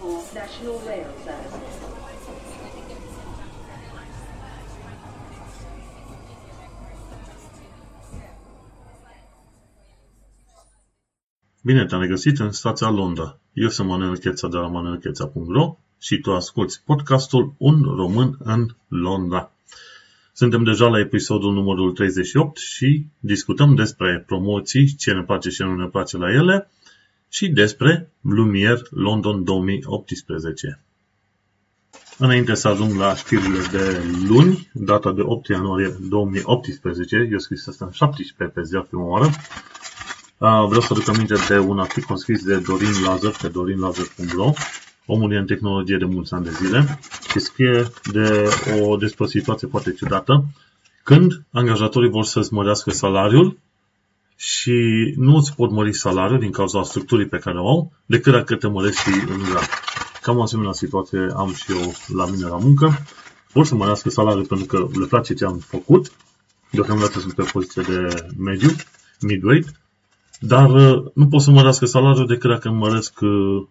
for National Rail Service. Bine te-am regăsit în stația Londra. Eu sunt Manuel Cheța de la manuelcheța.ro și tu asculti podcastul Un român în Londra. Suntem deja la episodul numărul 38 și discutăm despre promoții, ce ne place și ce nu ne place la ele și despre Lumiere London 2018. Înainte să ajung la știrile de luni, data de 8 ianuarie 2018, eu scris asta în 17 pe ziua prima oară, vreau să aduc aminte de un articol scris de Dorin Lazar pe dorinlazar.ro Omul e în tehnologie de mulți ani de zile și scrie de o, despre o situație foarte ciudată. Când angajatorii vor să-ți mărească salariul și nu îți pot mări salariul din cauza structurii pe care o au, decât dacă te mărești în grad. Cam o asemenea situație am și eu la mine la muncă. Vor să mărească salariul pentru că le place ce am făcut. Deocamdată sunt pe poziție de mediu, midweight, dar uh, nu pot să mărească salariul decât dacă îmi măresc uh,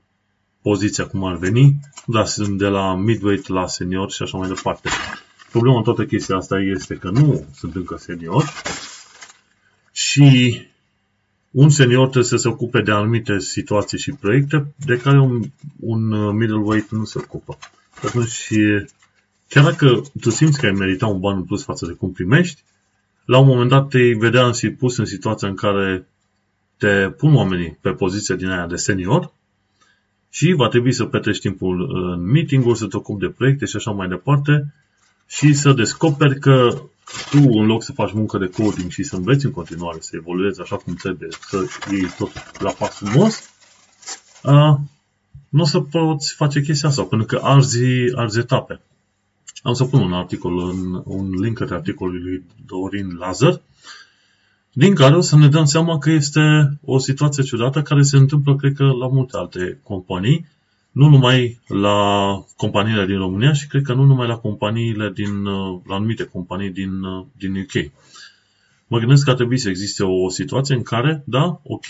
poziția cum ar veni, dar sunt de la midweight la senior și așa mai departe. Problema în toată chestia asta este că nu sunt încă senior și un senior trebuie să se ocupe de anumite situații și proiecte de care un, un uh, middleweight nu se ocupă. Atunci, chiar dacă tu simți că ai merita un ban în plus față de cum primești, la un moment dat te vedea în, pus în situația în care te pun oamenii pe poziția din aia de senior și va trebui să petreci timpul în meeting-uri, să te ocupi de proiecte și așa mai departe și să descoperi că tu, în loc să faci muncă de coding și să înveți în continuare, să evoluezi așa cum trebuie, să iei tot la pas frumos, nu o să poți face chestia asta, pentru că arzi, arzi etape. Am să pun un articol, un, un link către articolul lui Dorin Lazar, din care o să ne dăm seama că este o situație ciudată care se întâmplă, cred că, la multe alte companii, nu numai la companiile din România și cred că nu numai la companiile din, la anumite companii din, din UK. Mă gândesc că ar trebui să existe o, o situație în care, da, ok,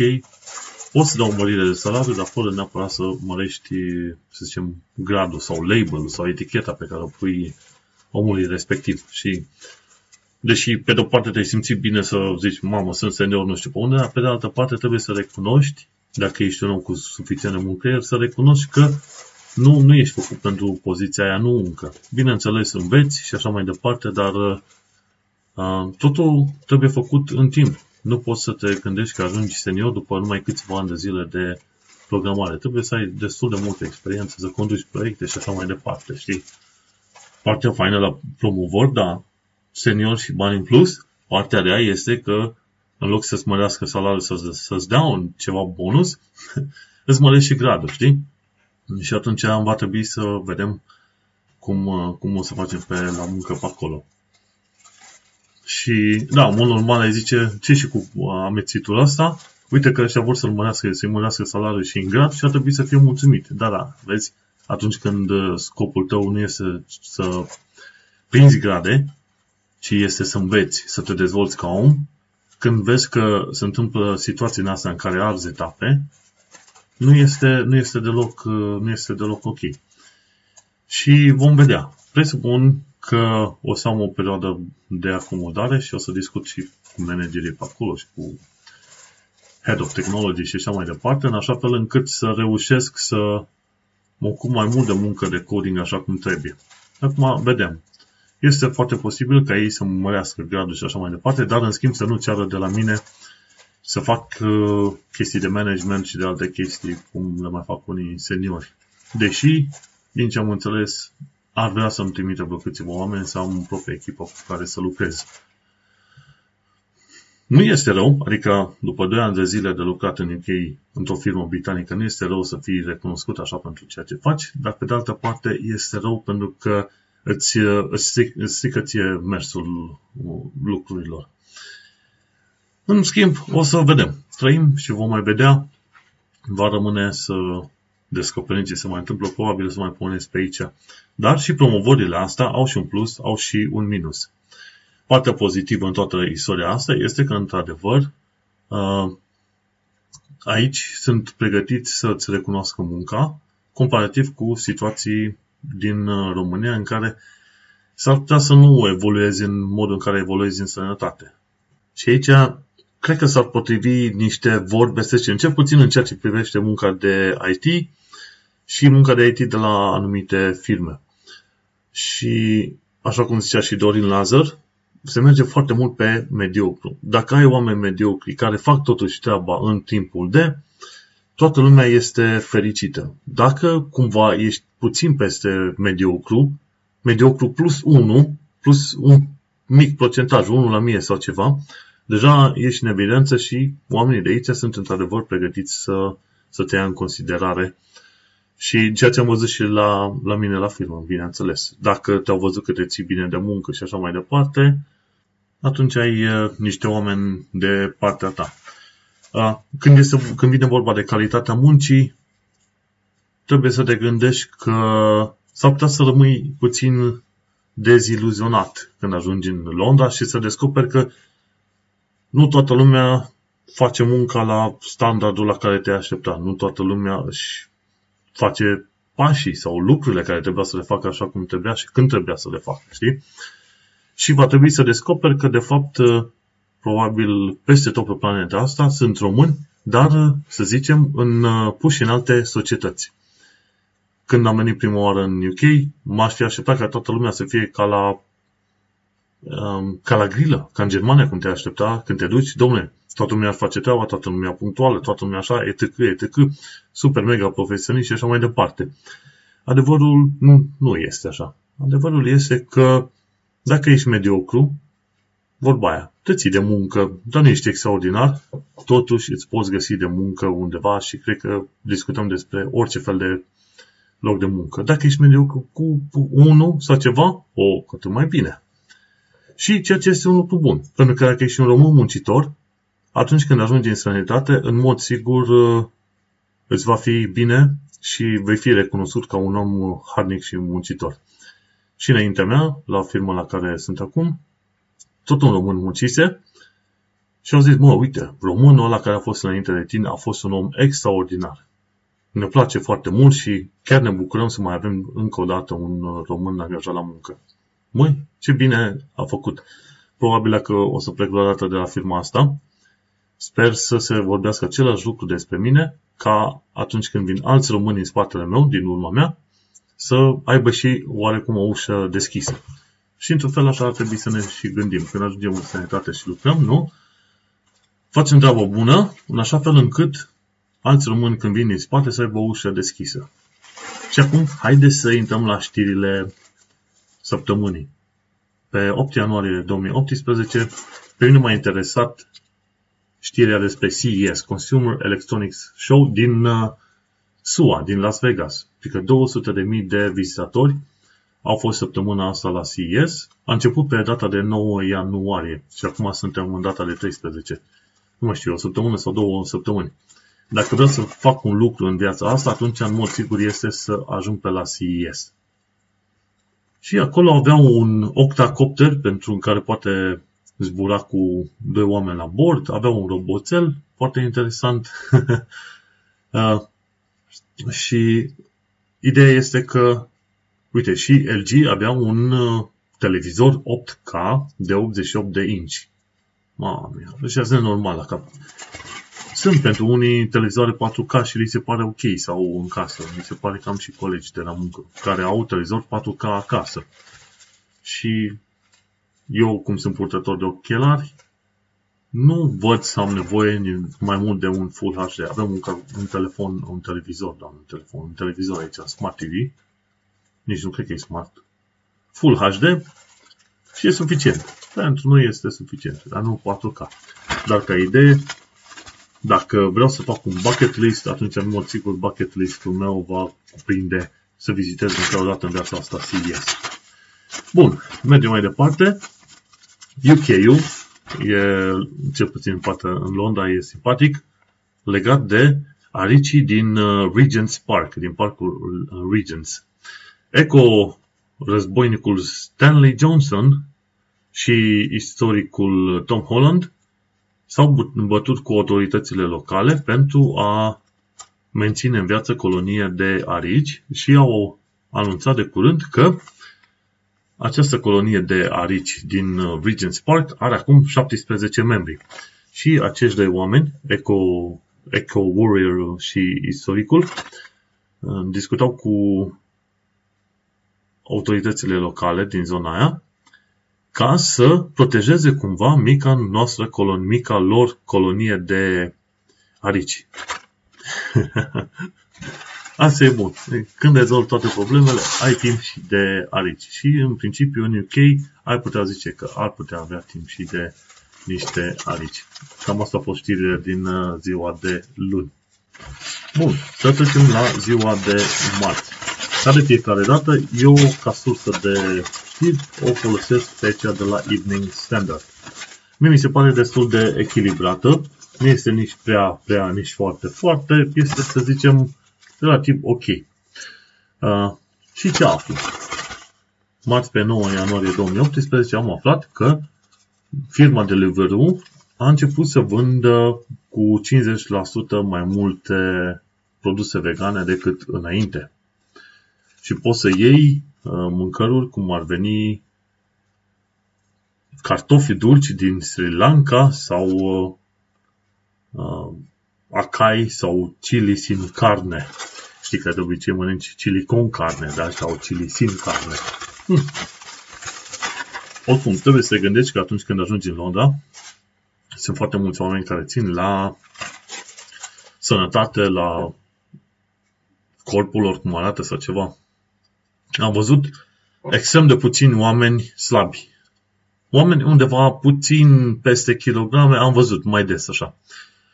poți să dau o mărire de salariu, dar fără neapărat să mărești, să zicem, gradul sau label sau eticheta pe care o pui omului respectiv. Și deși pe de-o parte te-ai simțit bine să zici, mamă, sunt senior, nu știu pe unde, dar pe de altă parte trebuie să recunoști, dacă ești un om cu suficient de mult creier, să recunoști că nu, nu ești făcut pentru poziția aia, nu încă. Bineînțeles, înveți și așa mai departe, dar uh, totul trebuie făcut în timp. Nu poți să te gândești că ajungi senior după numai câțiva ani de zile de programare. Trebuie să ai destul de multă experiență, să conduci proiecte și așa mai departe, știi? Partea faină la promovor, da, senior și bani în plus, partea rea este că în loc să-ți mărească salariul, să, să-ți dea un ceva bonus, îți mărești și gradul, știi? Și atunci va trebui să vedem cum, cum o să facem pe la muncă pe acolo. Și, da, mult normal ai zice, ce și cu amețitul ăsta? Uite că ăștia vor să-l mărească, să-i mărească salariul și în grad și ar trebui să fie mulțumit. Da, da, vezi, atunci când scopul tău nu este să prinzi grade, ci este să înveți, să te dezvolți ca om, când vezi că se întâmplă situații în astea în care arzi etape, nu este, nu este, deloc, nu este deloc ok. Și vom vedea. Presupun că o să am o perioadă de acomodare și o să discut și cu managerii pe acolo și cu Head of Technology și așa mai departe, în așa fel încât să reușesc să mă ocup mai mult de muncă de coding așa cum trebuie. Acum vedem. Este foarte posibil ca ei să mărească gradul și așa mai departe, dar în schimb să nu ceară de la mine să fac uh, chestii de management și de alte chestii, cum le mai fac unii seniori. Deși, din ce am înțeles, ar vrea să-mi trimită vreo câțiva oameni să am o proprie echipă cu care să lucrez. Nu este rău, adică după 2 ani de zile de lucrat în UK într-o firmă britanică, nu este rău să fii recunoscut așa pentru ceea ce faci, dar pe de altă parte este rău pentru că îți, îți, îți strică ție mersul lucrurilor. În schimb, o să vedem. Trăim și vom mai vedea. Va rămâne să descoperim ce se mai întâmplă. Probabil să mai puneți pe aici. Dar și promovările astea au și un plus, au și un minus. Partea pozitivă în toată istoria asta este că, într-adevăr, aici sunt pregătiți să-ți recunoască munca comparativ cu situații din uh, România în care s-ar putea să nu evoluezi în modul în care evoluezi în sănătate. Și aici cred că s-ar potrivi niște vorbe, să zicem, cel puțin în ceea ce privește munca de IT și munca de IT de la anumite firme. Și, așa cum zicea și Dorin Lazar, se merge foarte mult pe mediocru. Dacă ai oameni mediocri care fac totuși treaba în timpul de, toată lumea este fericită. Dacă cumva ești puțin peste mediocru, mediocru plus 1, plus un mic procentaj, 1 la mie sau ceva, deja ești în evidență și oamenii de aici sunt într-adevăr pregătiți să, să te ia în considerare și ceea ce am văzut și la, la mine la firmă, bineînțeles. Dacă te-au văzut că te ții bine de muncă și așa mai departe, atunci ai uh, niște oameni de partea ta. Uh, când, este, când vine vorba de calitatea muncii, trebuie să te gândești că s-ar putea să rămâi puțin deziluzionat când ajungi în Londra și să descoperi că nu toată lumea face munca la standardul la care te aștepta. Nu toată lumea își face pașii sau lucrurile care trebuia să le facă așa cum trebuia și când trebuia să le facă, știi? Și va trebui să descoperi că, de fapt, probabil peste tot pe planeta asta sunt români, dar, să zicem, în, puși în alte societăți. Când am venit prima oară în UK, m-aș fi așteptat ca toată lumea să fie ca la um, ca la grilă, ca în Germania, cum te aștepta când te duci, domnule, toată lumea face treaba, toată lumea punctuală, toată lumea așa, etc., etc., super mega profesionist și așa mai departe. Adevărul nu, nu este așa. Adevărul este că dacă ești mediocru, vorba aia, te ții de muncă, dar nu ești extraordinar, totuși îți poți găsi de muncă undeva și cred că discutăm despre orice fel de loc de muncă. Dacă ești mediocru cu unul sau ceva, o, cât mai bine. Și ceea ce este un lucru bun. Pentru că dacă ești un român muncitor, atunci când ajungi în sănătate, în mod sigur uh, îți va fi bine și vei fi recunoscut ca un om harnic și muncitor. Și înaintea mea, la firma la care sunt acum, tot un român muncise și au zis, mă, uite, românul ăla care a fost înainte de tine a fost un om extraordinar. Ne place foarte mult și chiar ne bucurăm să mai avem încă o dată un român angajat la muncă. Măi, ce bine a făcut. Probabil că o să plec la dată de la firma asta. Sper să se vorbească același lucru despre mine, ca atunci când vin alți români în spatele meu, din urma mea, să aibă și oarecum o ușă deschisă. Și într-un fel așa ar trebui să ne și gândim. Când ajungem în sănătate și lucrăm, nu? Facem treabă bună, în așa fel încât alți români când vin în spate să aibă o ușă deschisă. Și acum, haideți să intrăm la știrile săptămânii. Pe 8 ianuarie 2018, pe mine m-a interesat știrea despre CES, Consumer Electronics Show din uh, SUA, din Las Vegas. Adică 200.000 de vizitatori au fost săptămâna asta la CES. A început pe data de 9 ianuarie și acum suntem în data de 13. Nu mai știu, o săptămână sau două săptămâni. Dacă vreau să fac un lucru în viața asta, atunci în mod sigur este să ajung pe la CES. Și acolo aveau un octacopter pentru care poate zbura cu doi oameni la bord, avea un roboțel foarte interesant. uh, și ideea este că, uite, și LG avea un uh, televizor 8K de 88 de inch. Mamă, deci asta e normal la cap. Sunt pentru unii televizoare 4K și li se pare ok sau în casă. Mi se pare că am și colegi de la muncă care au televizor 4K acasă. Și eu, cum sunt purtător de ochelari, nu văd să am nevoie mai mult de un Full HD. Avem un, un telefon, un televizor, da, un telefon, un televizor aici, Smart TV. Nici nu cred că e Smart. Full HD și e suficient. Pentru noi este suficient, dar nu 4K. Dar ca idee, dacă vreau să fac un bucket list, atunci în mod sigur bucket list-ul meu va cuprinde să vizitez măcar o dată în viața asta CVS. Bun, mergem mai departe. UK-ul, e, cel puțin poate în Londra, e simpatic, legat de aricii din uh, Regents Park, din parcul uh, Regents. Eco războinicul Stanley Johnson și istoricul Tom Holland s-au bătut cu autoritățile locale pentru a menține în viață colonie de arici și au anunțat de curând că această colonie de arici din uh, Regent's Park are acum 17 membri. Și acești doi oameni, Eco, Eco Warrior și istoricul, uh, discutau cu autoritățile locale din zona aia ca să protejeze cumva mica noastră colonie, mica lor colonie de arici. Asta e bun. Când rezolvi toate problemele, ai timp și de arici. Și în principiu în UK ai putea zice că ar putea avea timp și de niște arici. Cam asta a fost știrile din uh, ziua de luni. Bun, să trecem la ziua de marți. Ca de fiecare dată, eu ca sursă de știri o folosesc pe cea de la Evening Standard. Mie mi se pare destul de echilibrată, nu este nici prea, prea, nici foarte, foarte, este, să zicem, relativ ok. Uh, și ce aflu? Marți pe 9 ianuarie 2018 am aflat că firma Deliveroo a început să vândă cu 50% mai multe produse vegane decât înainte. Și poți să iei uh, mâncăruri cum ar veni cartofi dulci din Sri Lanka sau uh, uh, acai sau chili sin carne. Știi că de obicei mănânci chili con carne, da? Sau chili sin carne. Hm. Oricum, trebuie să te gândești că atunci când ajungi în Londra, sunt foarte mulți oameni care țin la sănătate, la corpul lor cum arată sau ceva. Am văzut extrem de puțini oameni slabi. Oameni undeva puțin peste kilograme am văzut mai des așa.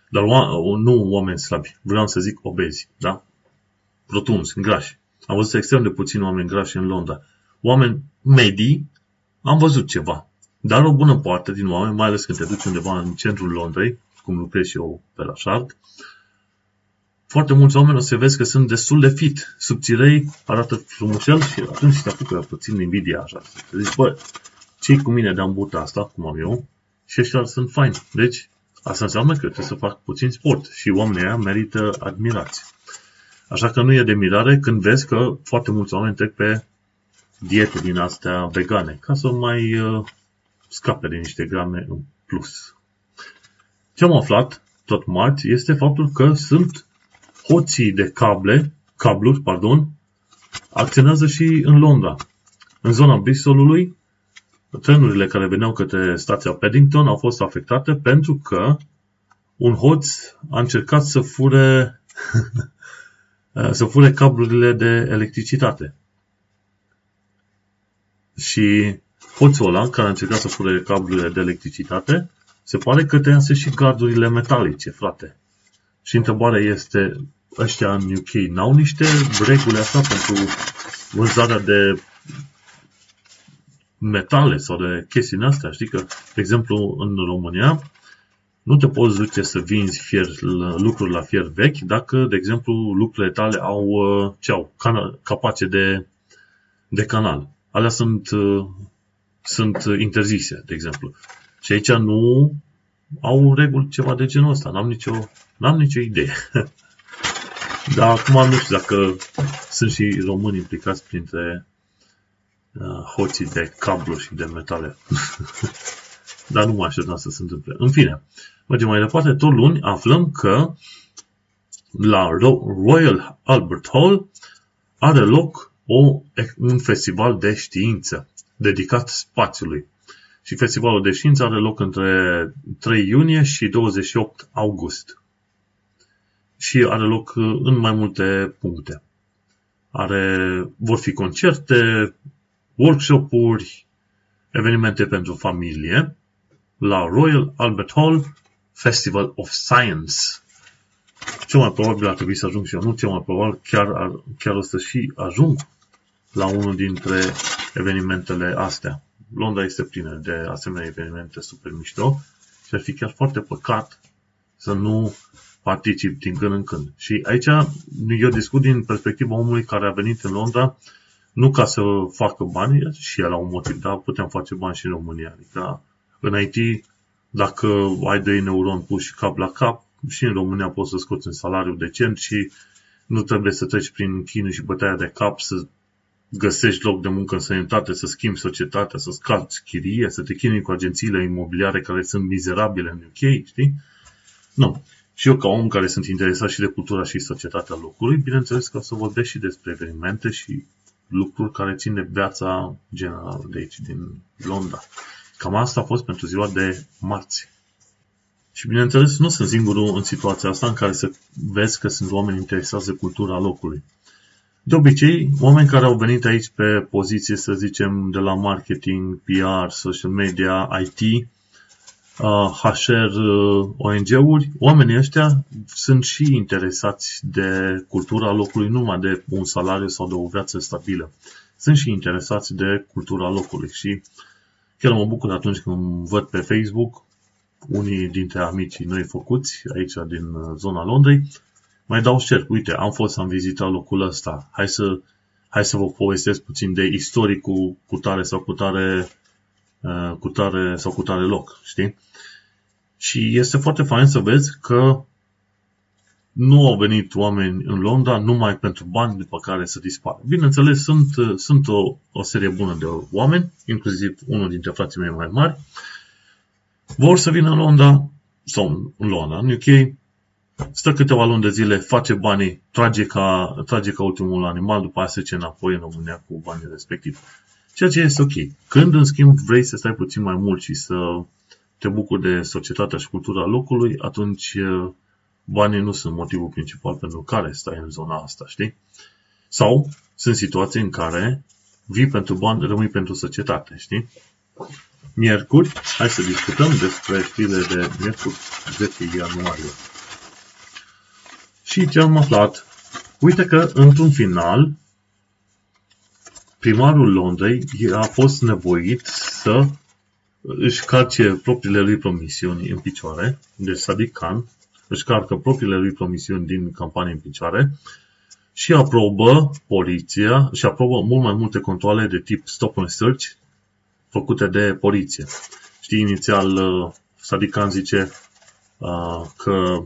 Dar nu oameni slabi. Vreau să zic obezi, da? Rotunzi, grași. Am văzut extrem de puțini oameni grași în Londra. Oameni medii, am văzut ceva. Dar o bună parte din oameni, mai ales când te duci undeva în centrul Londrei, cum lucrez și eu pe la Shark, foarte mulți oameni o să vezi că sunt destul de fit, subțirei, arată frumușel și atunci te apucă puțin invidia așa. Zici, bă, ce cu mine de-am buta asta, cum am eu, și ăștia sunt faini. Deci, Asta înseamnă că trebuie să fac puțin sport și oamenii ăia merită admirați. Așa că nu e de mirare când vezi că foarte mulți oameni trec pe diete din astea vegane, ca să mai uh, scape de niște grame în plus. Ce am aflat tot marți este faptul că sunt hoții de cable, cabluri, pardon, acționează și în Londra. În zona Bristolului trenurile care veneau către stația Paddington au fost afectate pentru că un hoț a încercat să fure, să fure cablurile de electricitate. Și hoțul ăla, care a încercat să fure cablurile de electricitate, se pare că tăiase și gardurile metalice, frate. Și întrebarea este, ăștia în UK n-au niște reguli așa pentru vânzarea de metale sau de chestii în astea. Știi că, de exemplu, în România nu te poți duce să vinzi fier, lucruri la fier vechi dacă, de exemplu, lucrurile tale au, uh, ce au cana, capace de, de canal. Alea sunt, uh, sunt interzise, de exemplu. Și aici nu au reguli ceva de genul ăsta. N-am nicio, n-am nicio idee. Dar acum nu știu dacă sunt și români implicați printre Uh, hoții de cablu și de metale. Dar nu mă așteptam să se întâmple. În fine, mergem mai departe. Tot luni aflăm că la Royal Albert Hall are loc o, un festival de știință dedicat spațiului. Și festivalul de știință are loc între 3 iunie și 28 august. Și are loc în mai multe puncte. Are, vor fi concerte, workshop-uri, evenimente pentru familie la Royal Albert Hall Festival of Science. Cel mai probabil ar trebui să ajung și eu, nu cel mai probabil, chiar, chiar o să și ajung la unul dintre evenimentele astea. Londra este plină de asemenea evenimente super mișto și ar fi chiar foarte păcat să nu particip din când în când. Și aici eu discut din perspectiva omului care a venit în Londra nu ca să facă bani, și el la un motiv, dar putem face bani și în România. Adică în IT, dacă ai doi neuroni puși cap la cap, și în România poți să scoți un salariu decent și nu trebuie să treci prin chinul și bătaia de cap să găsești loc de muncă în sănătate, să schimbi societatea, să scați chirie, să te chinui cu agențiile imobiliare care sunt mizerabile în UK, știi? Nu. Și eu, ca om care sunt interesat și de cultura și societatea locului, bineînțeles că o să vorbesc și despre evenimente și lucruri care țin de viața generală de aici, din Londra. Cam asta a fost pentru ziua de marți. Și bineînțeles, nu sunt singurul în situația asta în care să vezi că sunt oameni interesați de cultura locului. De obicei, oameni care au venit aici pe poziție, să zicem, de la marketing, PR, social media, IT, HR, ONG-uri, oamenii ăștia sunt și interesați de cultura locului, nu numai de un salariu sau de o viață stabilă. Sunt și interesați de cultura locului și chiar mă bucur atunci când văd pe Facebook unii dintre amicii noi făcuți aici din zona Londrei, mai dau share. Uite, am fost, am vizitat locul ăsta. Hai să, hai să vă povestesc puțin de istoricul cu tare sau cu tare, uh, cu tare sau cu tare loc, știi? Și este foarte fain să vezi că nu au venit oameni în Londra numai pentru bani după care să dispară. Bineînțeles, sunt, sunt o, o serie bună de oameni, inclusiv unul dintre frații mei mai mari, vor să vină în Londra sau în Londra, în UK, stă câteva luni de zile, face banii, trage ca, trage ca ultimul animal, după aceea se ce înapoi în România cu banii respectivi. Ceea ce este ok. Când, în schimb, vrei să stai puțin mai mult și să te bucuri de societatea și cultura locului, atunci banii nu sunt motivul principal pentru care stai în zona asta, știi? Sau sunt situații în care vii pentru bani, rămâi pentru societate, știi? Miercuri, hai să discutăm despre știrile de miercuri 10 ianuarie. Și ce am aflat? Uite că, într-un final, primarul Londrei a fost nevoit să își calce propriile lui promisiuni în picioare, deci Sadiq Khan își carcă propriile lui promisiuni din campanie în picioare și aprobă poliția și aprobă mult mai multe controle de tip stop and search făcute de poliție. Știi, inițial uh, Sadiq Khan zice uh, că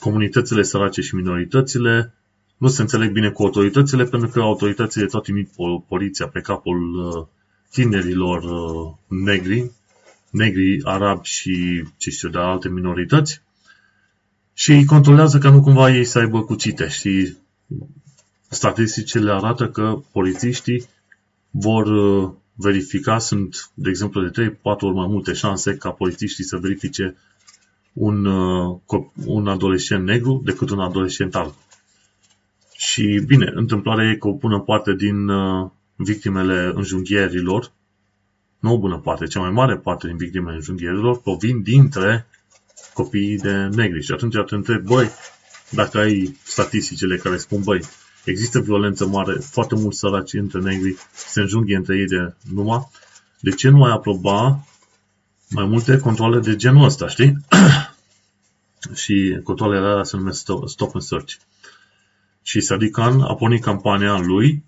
comunitățile sărace și minoritățile nu se înțeleg bine cu autoritățile pentru că autoritățile tot trimit poliția pe capul uh, tinerilor uh, negri, negri, arabi și ce știu, de alte minorități și îi controlează ca nu cumva ei să aibă cuțite și statisticile arată că polițiștii vor uh, verifica, sunt de exemplu de 3-4 ori mai multe șanse ca polițiștii să verifice un, uh, un adolescent negru decât un adolescent alb. Și bine, întâmplarea e că o bună parte din uh, victimele înjunghierilor, nu o bună parte, cea mai mare parte din victimele înjunghierilor provin dintre copiii de negri. Și atunci te întreb, băi, dacă ai statisticile care spun, băi, există violență mare, foarte mulți săraci între negri, se înjunghie între ei de numai, de ce nu ai aproba mai multe controle de genul ăsta, știi? și controlele alea se numesc Stop and Search. Și Sadiq Khan a pornit campania lui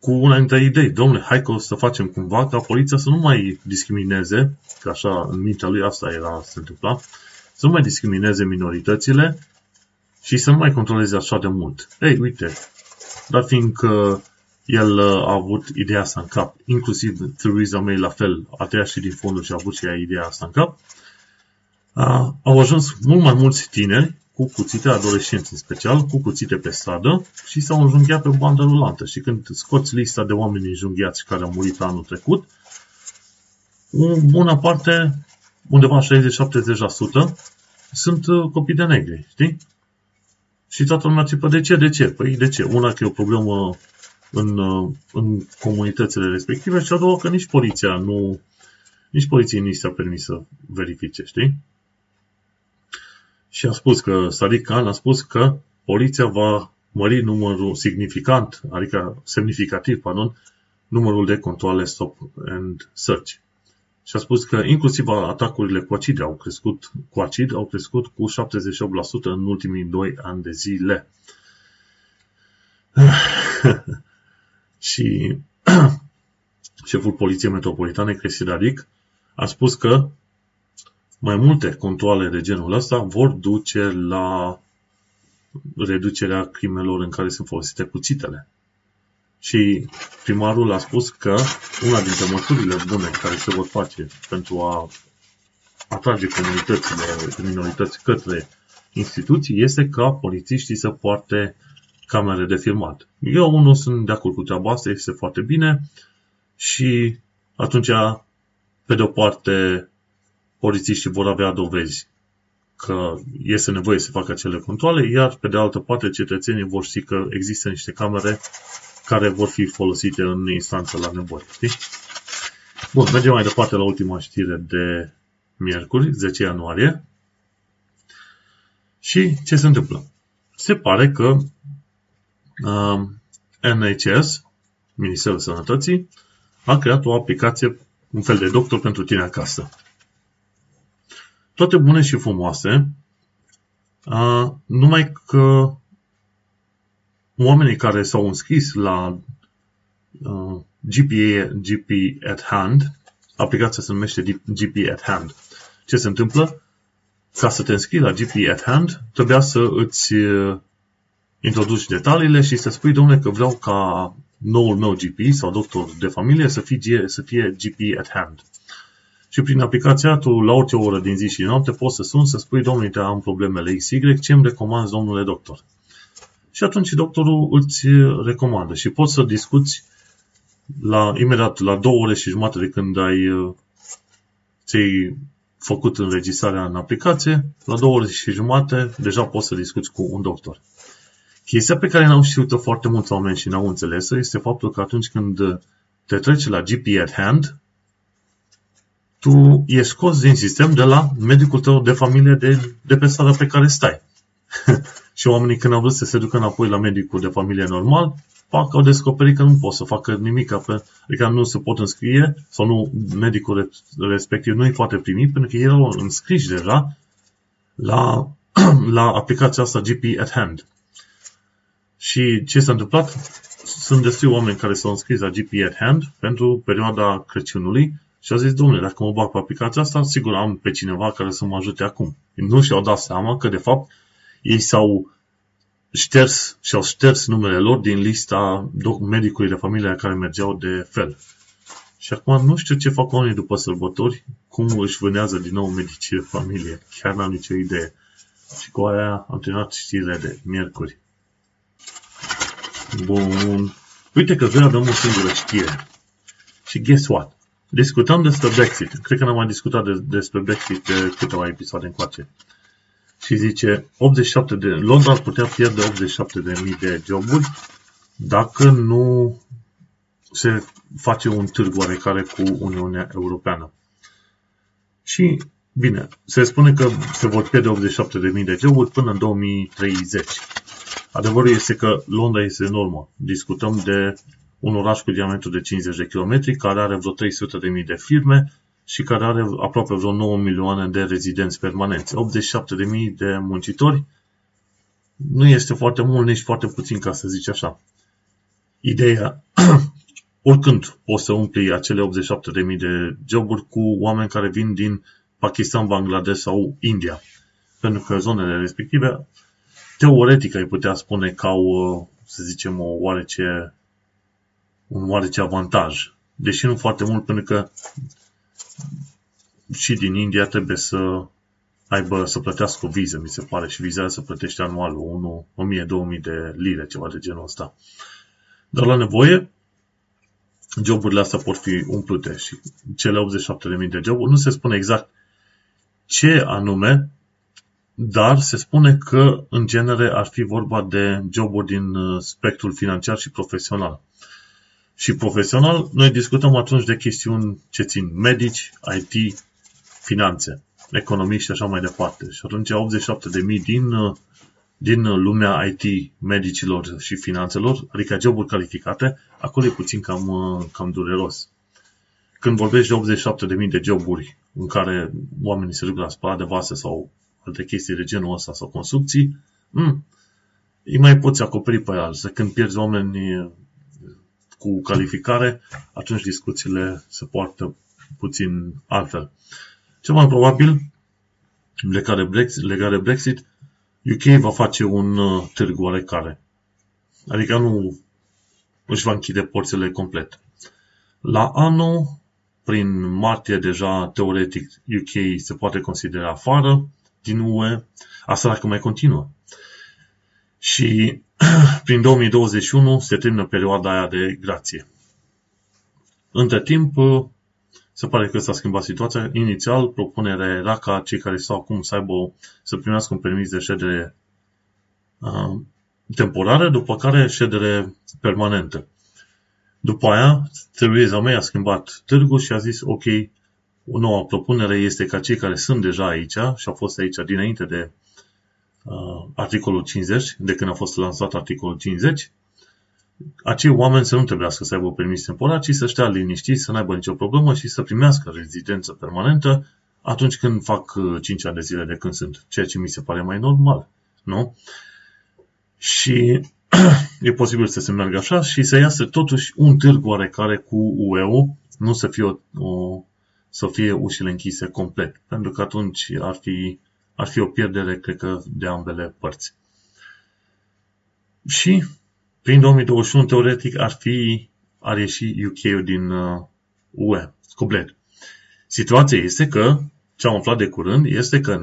cu una dintre idei. Domnule, hai că o să facem cumva ca poliția să nu mai discrimineze, că așa în mintea lui asta era să se întâmpla, să nu mai discrimineze minoritățile și să nu mai controleze așa de mult. Ei, uite, dar fiindcă el uh, a avut ideea asta în cap, inclusiv Theresa May la fel, a tăiat și din fondul și a avut și ea ideea asta în cap, a, au ajuns mult mai mulți tineri cu cuțite, adolescenți în special, cu cuțite pe stradă și s-au înjunghiat pe bandă rulantă. Și când scoți lista de oameni înjunghiați care au murit anul trecut, o bună parte, undeva 60-70%, sunt uh, copii de negri, știi? Și toată lumea țipă, de ce, de ce? Păi de ce? Una că e o problemă în, în comunitățile respective și a doua că nici poliția nu, nici poliției nu s-a permis să verifice, știi? Și a spus că, Sadiq Khan a spus că poliția va mări numărul significant, adică semnificativ, pardon, numărul de controle stop and search. Și a spus că inclusiv atacurile cu acid au crescut, cu acid au crescut cu 78% în ultimii 2 ani de zile. și șeful Poliției Metropolitane, Cristi Radic, a spus că mai multe controle de genul ăsta vor duce la reducerea crimelor în care sunt folosite cuțitele. Și primarul a spus că una dintre măsurile bune care se vor face pentru a atrage comunitățile, minorități către instituții este ca polițiștii să poarte camere de filmat. Eu nu sunt de acord cu treaba asta, este foarte bine și atunci, pe de o parte, polițiștii vor avea dovezi că este nevoie să facă acele controle, iar pe de altă parte cetățenii vor ști că există niște camere care vor fi folosite în instanță la nevoie. Știi? Bun, mergem mai departe la ultima știre de miercuri, 10 ianuarie. Și ce se întâmplă? Se pare că uh, NHS, Ministerul Sănătății, a creat o aplicație, un fel de doctor pentru tine acasă. Toate bune și frumoase, uh, numai că oamenii care s-au înscris la uh, GPA, GP at Hand, aplicația se numește GP at Hand. Ce se întâmplă? Ca să te înscrii la GP at Hand, trebuia să îți uh, introduci detaliile și să spui, domnule, că vreau ca noul meu GP sau doctor de familie să fie, să fie GP at Hand. Și prin aplicația tu, la orice oră din zi și noapte, poți să suni să spui, domnule, am problemele XY, ce îmi recomanzi, domnule doctor? Și atunci doctorul îți recomandă și poți să discuți la, imediat la două ore și jumătate de când ai uh, ți făcut înregistrarea în aplicație, la două ore și jumate deja poți să discuți cu un doctor. Chestia pe care n-au știut foarte mulți oameni și n-au înțeles este faptul că atunci când te treci la GP at hand, tu ești scos din sistem de la medicul tău de familie de, de pe starea pe care stai. și oamenii când au vrut să se ducă înapoi la medicul de familie normal, fac, au descoperit că nu pot să facă nimic, adică nu se pot înscrie sau nu, medicul respectiv nu îi poate primi pentru că erau înscriși deja la, la aplicația asta GP at Hand. Și ce s-a întâmplat? Sunt destui oameni care s-au înscris la GP at Hand pentru perioada Crăciunului și au zis, domnule, dacă mă bag pe aplicația asta, sigur am pe cineva care să mă ajute acum. Nu și-au dat seama că, de fapt, ei s-au șters și-au șters numele lor din lista medicului de familie care mergeau de fel. Și acum nu știu ce fac oamenii după sărbători, cum își vânează din nou medicii de familie. Chiar n-am nicio idee. Și cu aia am terminat știrile de miercuri. Bun. Uite că vreau avem o singură știre. Și guess what? Discutăm despre Brexit. Cred că n-am mai discutat de, despre Brexit de câteva episoade încoace. Și zice, 87 de, Londra ar putea pierde 87 de mii de joburi dacă nu se face un târg oarecare cu Uniunea Europeană. Și, bine, se spune că se vor pierde 87.000 de joburi până în 2030. Adevărul este că Londra este enormă. Discutăm de un oraș cu diametru de 50 de km, care are vreo 300.000 de firme și care are aproape vreo 9 milioane de rezidenți permanenți. 87.000 de muncitori nu este foarte mult, nici foarte puțin, ca să zici așa. Ideea, oricând poți să umpli acele 87.000 de joburi cu oameni care vin din Pakistan, Bangladesh sau India. Pentru că zonele respective teoretic ai putea spune că au, uh, să zicem, o oarece, un oarece avantaj. Deși nu foarte mult, pentru că și din India trebuie să aibă, să plătească o viză, mi se pare, și vizarea să plătește anual 1000-2000 de lire, ceva de genul ăsta. Dar la nevoie, joburile astea pot fi umplute și cele 87.000 de joburi, nu se spune exact ce anume dar se spune că, în genere, ar fi vorba de joburi din uh, spectrul financiar și profesional. Și profesional, noi discutăm atunci de chestiuni ce țin medici, IT, finanțe, economii și așa mai departe. Și atunci 87.000 din, uh, din lumea IT, medicilor și finanțelor, adică joburi calificate, acolo e puțin cam, uh, cam dureros. Când vorbești de 87.000 de joburi în care oamenii se duc la spălat de vase sau alte chestii de genul ăsta sau construcții, mm, îi mai poți acoperi pe el. Să când pierzi oameni cu calificare, atunci discuțiile se poartă puțin altfel. Cel mai probabil, legat de Brexit, legat de Brexit UK va face un uh, târg oarecare. Adică nu își va închide porțile complet. La anul, prin martie deja, teoretic, UK se poate considera afară din UE, asta dacă mai continuă. Și prin 2021 se termină perioada aia de grație. Între timp, se pare că s-a schimbat situația. Inițial, propunerea era ca cei care stau acum să aibă, să primească un permis de ședere uh, temporară, după care ședere permanentă. După aia, Theresa May a schimbat târgul și a zis, ok, o nouă propunere este ca cei care sunt deja aici și au fost aici dinainte de uh, articolul 50, de când a fost lansat articolul 50, acei oameni să nu trebuiască să aibă permis temporar, ci să stea liniștiți, să n-aibă nicio problemă și să primească rezidență permanentă atunci când fac 5 uh, ani de zile de când sunt, ceea ce mi se pare mai normal, nu? Și e posibil să se meargă așa și să iasă totuși un târg oarecare cu UE-ul, nu să fie, o, o, să fie ușile închise complet, pentru că atunci ar fi, ar fi o pierdere, cred că, de ambele părți. Și prin 2021, teoretic, ar fi, ar ieși UK-ul din uh, UE, complet. Situația este că, ce am aflat de curând, este că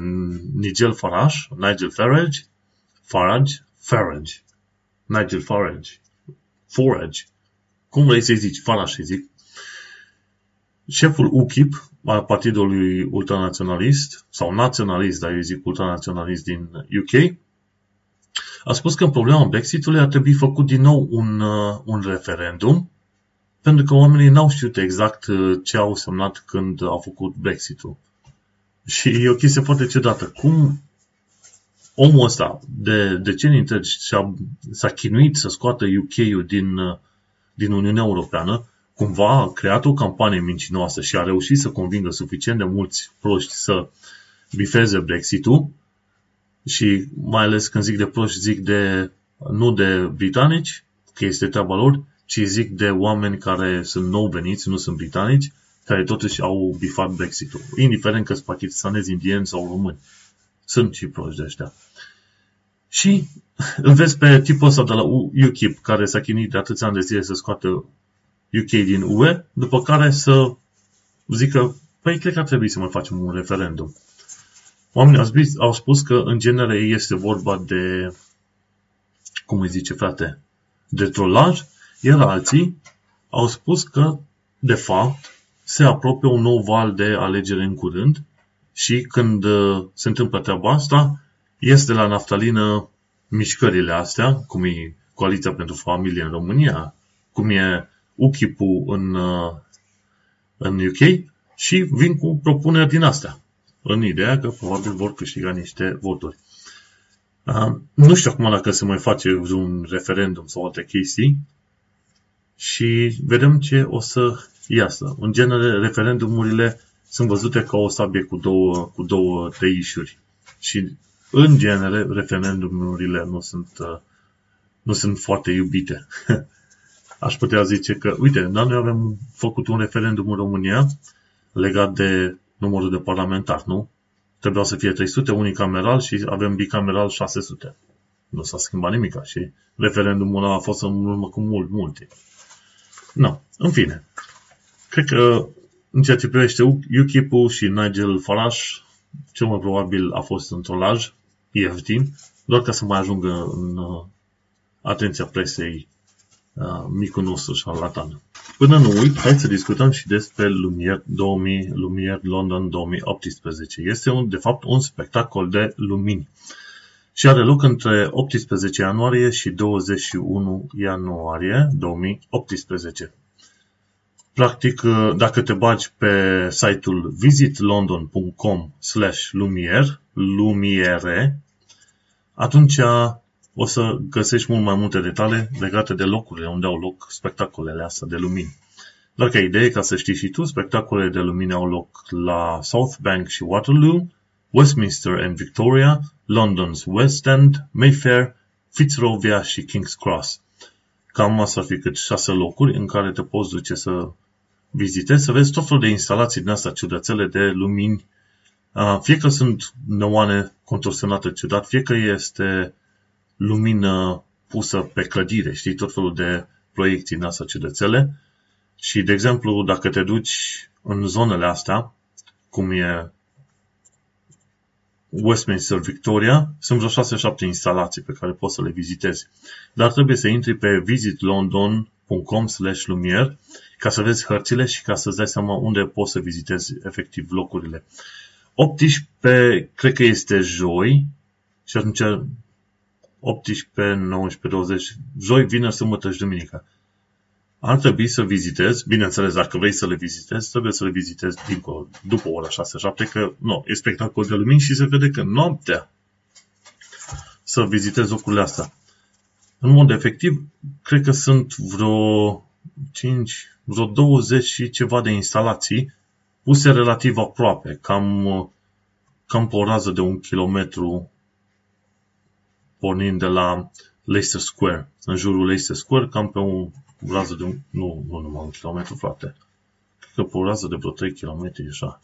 Nigel Farage, Nigel Farage, Farage, Farage, Nigel Farage, Farage, cum vrei să-i zici, Farage să zic, șeful UKIP al partidului ultranaționalist, sau naționalist, dar eu zic ultranaționalist din UK, a spus că în problema Brexitului ar trebui făcut din nou un, uh, un referendum, pentru că oamenii n-au știut exact uh, ce au semnat când au făcut Brexitul. Și e o chestie foarte ciudată. Cum omul ăsta de decenii întregi s-a, s-a chinuit să scoată UK-ul din, uh, din Uniunea Europeană, cumva a creat o campanie mincinoasă și a reușit să convingă suficient de mulți proști să bifeze Brexitul, și mai ales când zic de proști, zic de, nu de britanici, că este treaba lor, ci zic de oameni care sunt nou veniți, nu sunt britanici, care totuși au bifat Brexit-ul. Indiferent că sunt pakistanezi, indieni sau români. Sunt și proști de ăștia. Și îl vezi pe tipul ăsta de la UKIP, care s-a chinuit de atâția ani de zile să scoată UK din UE, după care să zică, păi cred că ar trebui să mai facem un referendum. Oamenii au spus, au spus că în genere este vorba de, cum îi zice frate, de trolaj, iar alții au spus că, de fapt, se apropie un nou val de alegere în curând și când uh, se întâmplă treaba asta, este la naftalină mișcările astea, cum e Coaliția pentru Familie în România, cum e UKIP-ul în, uh, în UK și vin cu propuneri din astea în ideea că probabil vor câștiga niște voturi. Uh, nu știu acum dacă se mai face un referendum sau alte chestii și vedem ce o să iasă. În genere, referendumurile sunt văzute ca o sabie cu două, cu două tăișuri. Și în genere, referendumurile nu sunt, uh, nu sunt foarte iubite. Aș putea zice că, uite, noi avem făcut un referendum în România legat de numărul de parlamentari, nu? Trebuia să fie 300 unicameral și avem bicameral 600. Nu s-a schimbat nimic și referendumul ăla a fost în urmă cu mult, multe. Nu, în fine. Cred că în ceea ce privește UKIP-ul și Nigel Farage, cel mai probabil a fost un trolaj, ieftin, doar ca să mai ajungă în uh, atenția presei uh, micul nostru șarlatan. Până nu uit, hai să discutăm și despre Lumiere 2000, Lumiere London 2018. Este un, de fapt un spectacol de lumini și are loc între 18 ianuarie și 21 ianuarie 2018. Practic, dacă te bagi pe site-ul visitlondon.com slash lumiere, lumiere, atunci o să găsești mult mai multe detalii legate de locurile unde au loc spectacolele astea de lumini. Doar ca idee, ca să știi și tu, spectacolele de lumini au loc la South Bank și Waterloo, Westminster and Victoria, London's West End, Mayfair, Fitzrovia și King's Cross. Cam asta ar fi cât șase locuri în care te poți duce să vizitezi, să vezi tot felul de instalații din astea ciudățele de lumini Uh, fie că sunt neoane contorsionate ciudat, fie că este lumină pusă pe clădire, știi, tot felul de proiecții în asta ciudățele. Și, de exemplu, dacă te duci în zonele astea, cum e Westminster Victoria, sunt vreo 6-7 instalații pe care poți să le vizitezi. Dar trebuie să intri pe visitlondon.com slash lumier ca să vezi hărțile și ca să-ți dai seama unde poți să vizitezi efectiv locurile. 18, cred că este joi, și atunci 18, 19, 20, joi, vineri, sâmbătă și duminică. Ar trebui să vizitezi, bineînțeles, dacă vrei să le vizitezi, trebuie să le vizitezi dincolo, după ora 6-7, că nu, e spectacol de lumini și se vede că noaptea să vizitezi locurile astea. În mod efectiv, cred că sunt vreo 5, vreo 20 și ceva de instalații puse relativ aproape, cam, cam pe o rază de un kilometru pornind de la Leicester Square. În jurul Leicester Square, cam pe o rază de un, nu, nu numai un kilometru, frate. Cred că pe o rază de vreo 3 km, așa.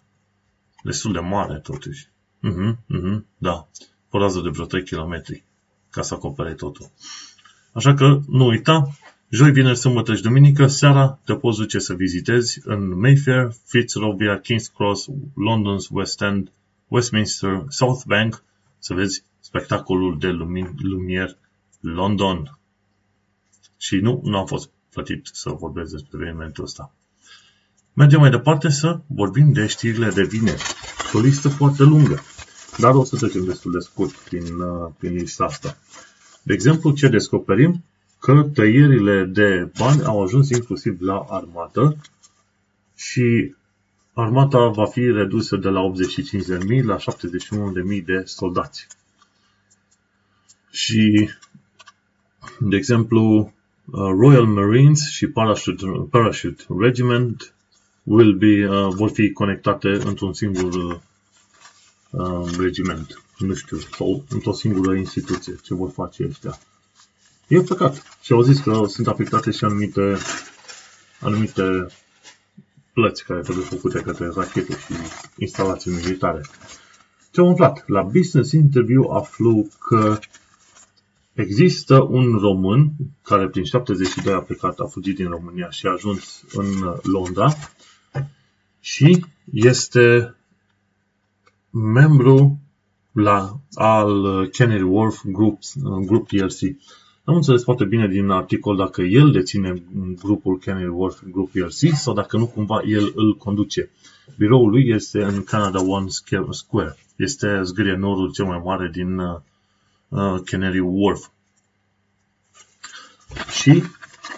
Destul de mare, totuși. Mhm, uh-huh, mhm, uh-huh, da. Pe o rază de vreo 3 km, ca să acopere totul. Așa că, nu uita, Joi, vineri, sâmbătă și duminică, seara te poți duce să vizitezi în Mayfair, Fitzrovia, King's Cross, London's West End, Westminster, South Bank, să vezi spectacolul de lumin, lumier London. Și nu, nu am fost plătit să vorbesc despre evenimentul ăsta. Mergem mai departe să vorbim de știrile de vineri. O listă foarte lungă, dar o să trecem destul de scurt prin, uh, prin lista asta. De exemplu, ce descoperim? că tăierile de bani au ajuns inclusiv la armată și armata va fi redusă de la 85.000 la 71.000 de soldați. Și, de exemplu, uh, Royal Marines și Parachute, Parachute Regiment will be, uh, vor fi conectate într-un singur uh, regiment, nu știu, sau într-o singură instituție. Ce vor face ăștia? E păcat. Și au zis că sunt afectate și anumite, anumite plăți care trebuie făcute către rachete și instalații militare. Ce am aflat? La Business Interview aflu că există un român care prin 72 a plecat, a fugit din România și a ajuns în Londra și este membru la, al Canary Wharf Group, Group PLC. Am înțeles foarte bine din articol dacă el deține grupul Canary Wharf Group PLC sau dacă nu cumva el îl conduce. Biroul lui este în Canada One Square. Este zgârienorul cel mai mare din uh, uh, Canary Wharf. Și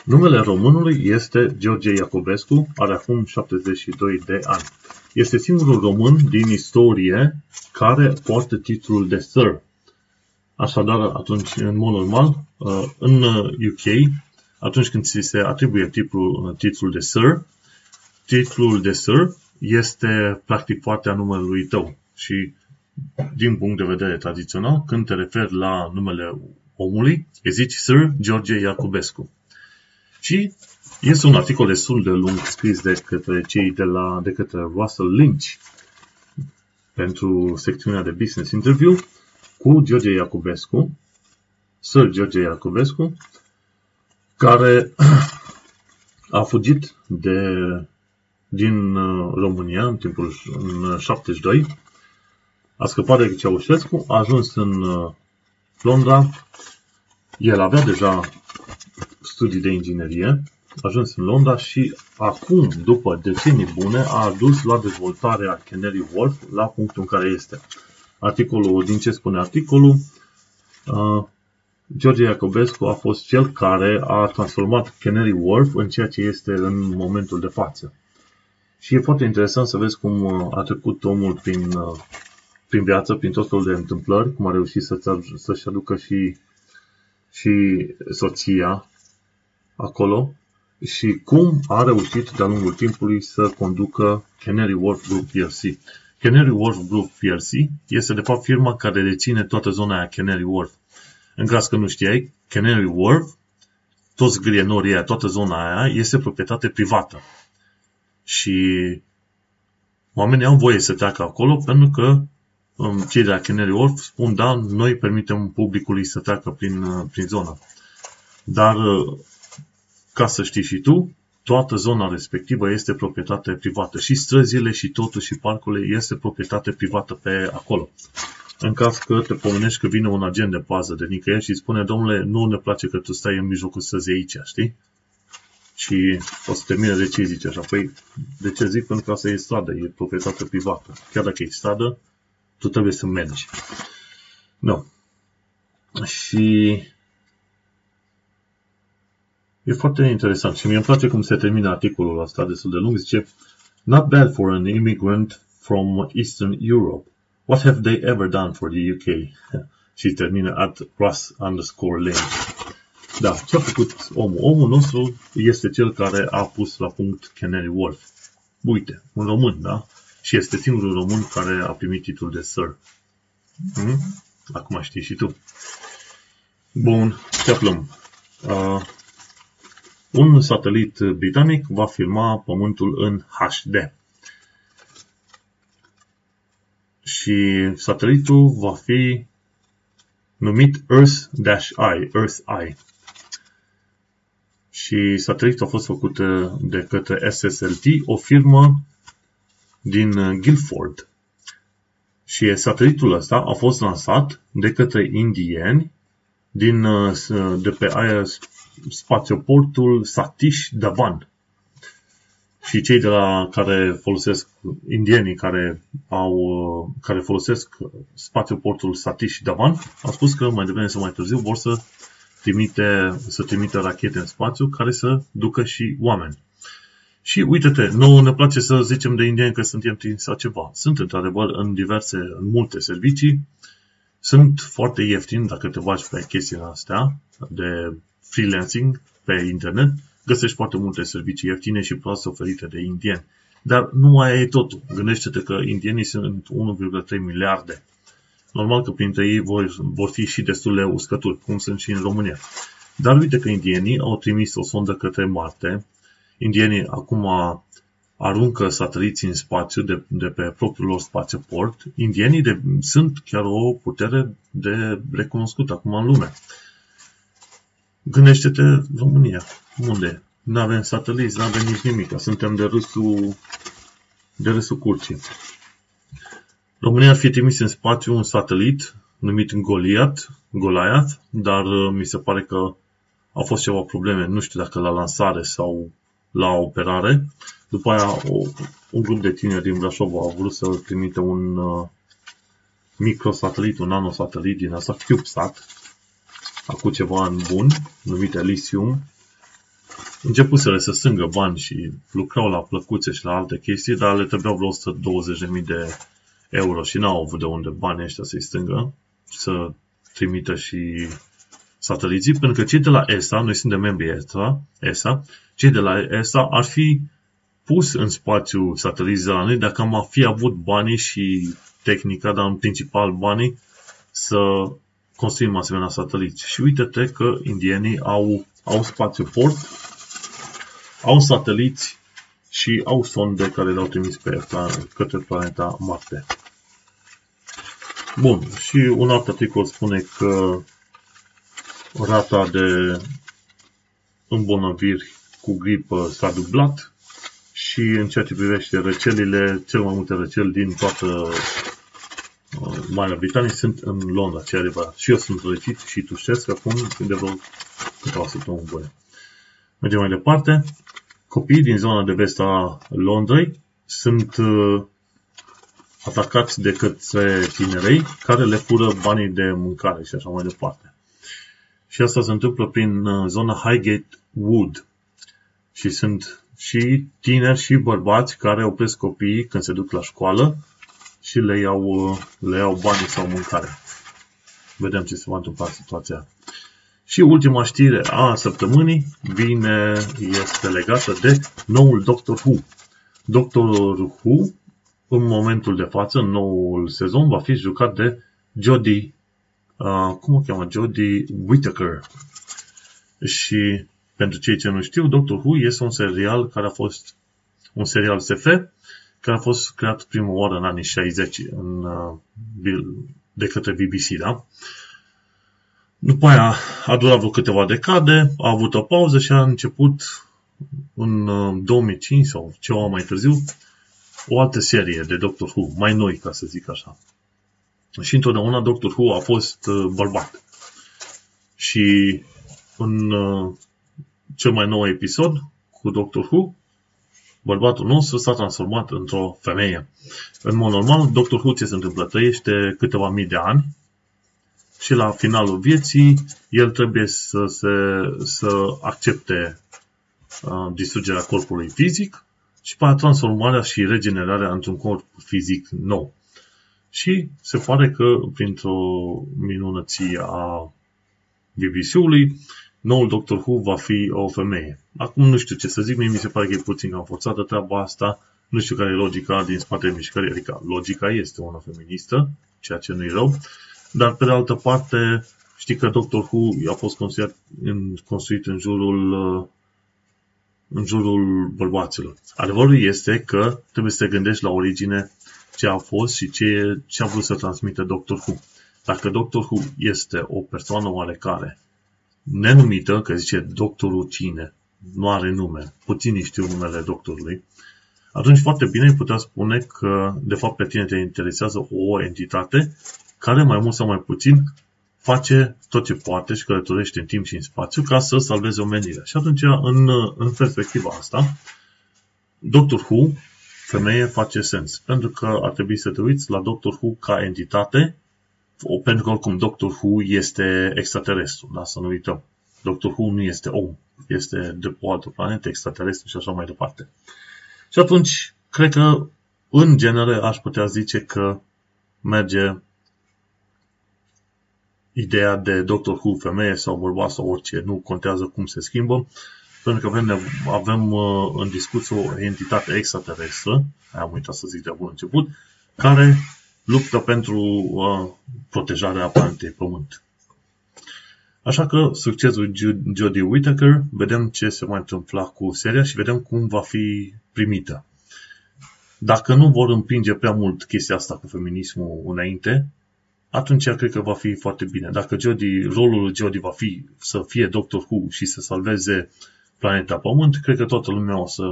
numele românului este George Iacobescu, are acum 72 de ani. Este singurul român din istorie care poartă titlul de Sir Așadar, atunci, în mod normal, uh, în UK, uh, atunci când ți se atribuie titlul, uh, titlul de Sir, titlul de Sir este practic partea numelui tău și din punct de vedere tradițional, când te referi la numele omului, îi zici Sir George Iacobescu. Și este un articol destul de lung scris de către cei de, la, de către Russell Lynch pentru secțiunea de business interview, cu George Iacobescu, Sir George Iacobescu, care a fugit de, din uh, România în timpul în 72, a scăpat de Ceaușescu, a ajuns în uh, Londra, el avea deja studii de inginerie, a ajuns în Londra și acum, după decenii bune, a adus la dezvoltarea Canary Wharf la punctul în care este articolul, din ce spune articolul, uh, George Iacobescu a fost cel care a transformat Canary Wharf în ceea ce este în momentul de față. Și e foarte interesant să vezi cum uh, a trecut omul prin, uh, prin viață, prin tot felul de întâmplări, cum a reușit să, să-și aducă și, și soția acolo și cum a reușit de-a lungul timpului să conducă Canary Wharf Group PLC. Canary Wharf Group PLC este de fapt firma care deține toată zona aia Canary Wharf. În caz că nu știai, Canary Wharf, toți grienorii aia, toată zona aia, este proprietate privată. Și oamenii au voie să treacă acolo pentru că um, cei de la Canary Wharf spun, da, noi permitem publicului să treacă prin, uh, prin zonă. Dar, uh, ca să știi și tu, toată zona respectivă este proprietate privată. Și străzile, și totul, și parcurile este proprietate privată pe acolo. În caz că te pomenești că vine un agent de pază de nicăieri și spune, domnule, nu ne place că tu stai în mijlocul străzii aici, știi? Și o să termine de ce zice așa. Păi, de ce zic? Pentru că asta e stradă, e proprietate privată. Chiar dacă e stradă, tu trebuie să mergi. Nu. Și E foarte interesant și mie îmi place cum se termină articolul ăsta destul de lung. Zice, Not bad for an immigrant from Eastern Europe. What have they ever done for the UK? și termină at Russ underscore lane. Da, ce a făcut omul? Omul nostru este cel care a pus la punct Canary Wharf. Uite, un român, da? Și este singurul român care a primit titlul de Sir. Hmm? Acum știi și tu. Bun, ce aflăm? Uh, un satelit britanic va filma Pământul în HD. Și satelitul va fi numit Earth-I, Earth-I. Și satelitul a fost făcut de către SSLT, o firmă din Guildford. Și satelitul ăsta a fost lansat de către indieni din, de pe aia spațioportul Satish Dhawan. Și cei de la care folosesc, indienii care, au, care folosesc spațioportul Satish Dhawan, au spus că mai devreme sau mai târziu vor să trimite, să trimite rachete în spațiu care să ducă și oameni. Și uite-te, nouă ne place să zicem de indieni că suntem trimiși sau ceva. Sunt într-adevăr în diverse, în multe servicii, sunt foarte ieftini dacă te faci pe chestiile astea de freelancing pe internet, găsești foarte multe servicii ieftine și proaste oferite de indieni. Dar nu mai e totul. Gândește-te că indienii sunt 1,3 miliarde. Normal că printre ei vor, vor fi și destule uscături, cum sunt și în România. Dar uite că indienii au trimis o sondă către Marte. Indienii acum aruncă sateliții în spațiu de, de pe propriul lor spațioport. Indienii de, sunt chiar o putere de recunoscută acum în lume. Gândește-te România. Unde? Nu avem sateliți, nu avem nici nimic. Suntem de râsul, de râsul curții. România ar fi trimis în spațiu un satelit numit Goliath, Goliath, dar uh, mi se pare că au fost ceva probleme, nu știu dacă la lansare sau la operare. După aia, o, un grup de tineri din Brașov au vrut să trimite un uh, microsatelit, un nanosatelit din asta, CubeSat, acum ceva ani bun, numit Elysium, începuseră să strângă bani și lucrau la plăcuțe și la alte chestii, dar le trebuiau vreo 120.000 de euro și n-au avut de unde bani ăștia să-i strângă, să trimită și sateliții, pentru că cei de la ESA, noi suntem membri ESA, ESA, cei de la ESA ar fi pus în spațiu sateliții de la noi dacă am fi avut banii și tehnica, dar în principal banii, să construim asemenea sateliți. Și uite-te că indienii au, au spațiu port, au sateliți și au sonde care le-au trimis pe către planeta Marte. Bun, și un alt articol spune că rata de îmbolnăviri cu gripă s-a dublat și în ceea ce privește răcelile, cel mai multe răceli din toată Marea Britanie sunt în Londra, ce adevărat. Și eu sunt răcit și tușesc acum de vreo câteva săptămâni bune. Mergem mai departe. Copiii din zona de vest a Londrei sunt uh, atacați de către tinerei care le fură banii de mâncare și așa mai departe. Și asta se întâmplă prin uh, zona Highgate Wood. Și sunt și tineri și bărbați care opresc copiii când se duc la școală și le iau, le iau bani sau mâncare. Vedem ce se va întâmpla în situația. Și ultima știre a săptămânii vine, este legată de noul Doctor Who. Doctor Who, în momentul de față, în noul sezon, va fi jucat de Jodie, uh, cum o cheamă? Jodie Whittaker. Și pentru cei ce nu știu, Doctor Who este un serial care a fost un serial SF care a fost creat prima oară în anii 60 în, uh, de către BBC, da? După aia a durat vreo câteva decade, a avut o pauză și a început în 2005 uh, sau ceva mai târziu o altă serie de Doctor Who, mai noi, ca să zic așa. Și întotdeauna Doctor Who a fost uh, bărbat. Și în cel mai nou episod cu Doctor Who, bărbatul nostru s-a transformat într-o femeie. În mod normal, Dr. Who ce se întâmplă? Trăiește câteva mii de ani și la finalul vieții el trebuie să, se, să accepte uh, distrugerea corpului fizic și pe transformarea și regenerarea într-un corp fizic nou. Și se pare că printr-o minunăție a BBC-ului, noul Doctor Who va fi o femeie. Acum nu știu ce să zic, mie mi se pare că e puțin cam forțată treaba asta, nu știu care e logica din spatele mișcării, adică logica este una feministă, ceea ce nu-i rău, dar pe de altă parte știi că Doctor Who a fost construit în, construit în jurul în jurul bărbaților. Adevărul este că trebuie să te gândești la origine ce a fost și ce, ce a vrut să transmită Doctor Who. Dacă Doctor Who este o persoană oarecare nenumită, că zice doctorul cine, nu are nume, puțini știu numele doctorului, atunci foarte bine îi putea spune că de fapt pe tine te interesează o entitate care mai mult sau mai puțin face tot ce poate și călătorește în timp și în spațiu ca să salveze omenirea. Și atunci, în, în perspectiva asta, Doctor Who, femeie, face sens. Pentru că ar trebui să te uiți la Doctor Who ca entitate pentru că oricum Doctor Who este extraterestru, da? să nu uităm. Doctor Who nu este om, este de o altă planetă, extraterestru și așa mai departe. Și atunci, cred că, în genere, aș putea zice că merge ideea de Doctor Who, femeie sau bărbat sau orice, nu contează cum se schimbă, pentru că avem, avem uh, în discuție o entitate extraterestră, am uitat să zic de bun început, care luptă pentru uh, protejarea planetei Pământ. Așa că succesul Jodie Whittaker, vedem ce se mai întâmpla cu seria și vedem cum va fi primită. Dacă nu vor împinge prea mult chestia asta cu feminismul înainte, atunci cred că va fi foarte bine. Dacă Jodie, rolul Jodie va fi să fie Doctor Who și să salveze planeta Pământ, cred că toată lumea o să,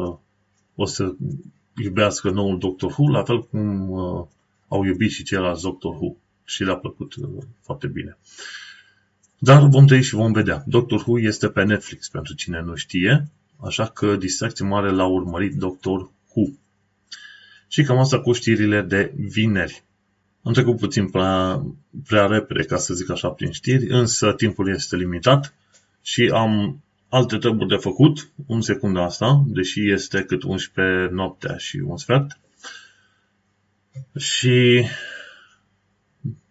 o să iubească noul Doctor Who, la fel cum uh, au iubit și ceilalți Doctor Who și le-a plăcut uh, foarte bine. Dar vom trăi și vom vedea. Doctor Who este pe Netflix, pentru cine nu știe, așa că distracție mare l-a urmărit Doctor Who. Și cam asta cu știrile de vineri. Am trecut puțin prea, prea repede, ca să zic așa, prin știri, însă timpul este limitat și am alte treburi de făcut în secunda asta, deși este cât 11 noaptea și un sfert. Și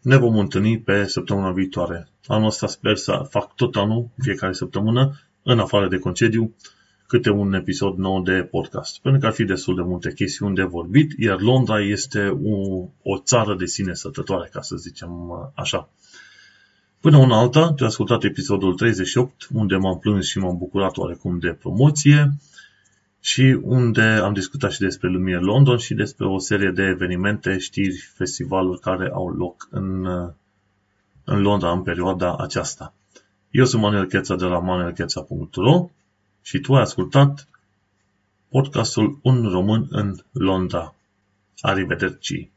ne vom întâlni pe săptămâna viitoare. Anul ăsta sper să fac tot anul, fiecare săptămână, în afară de concediu, câte un episod nou de podcast. Pentru că ar fi destul de multe chestiuni de vorbit, iar Londra este o, o țară de sine sătătoare, ca să zicem așa. Până una alta, te ascultat episodul 38, unde m-am plâns și m-am bucurat oarecum de promoție și unde am discutat și despre Lumiere London și despre o serie de evenimente, știri, festivaluri care au loc în, în Londra în perioada aceasta. Eu sunt Manuel Cheța de la manuelcheța.ro și tu ai ascultat podcastul Un român în Londra. Arrivederci!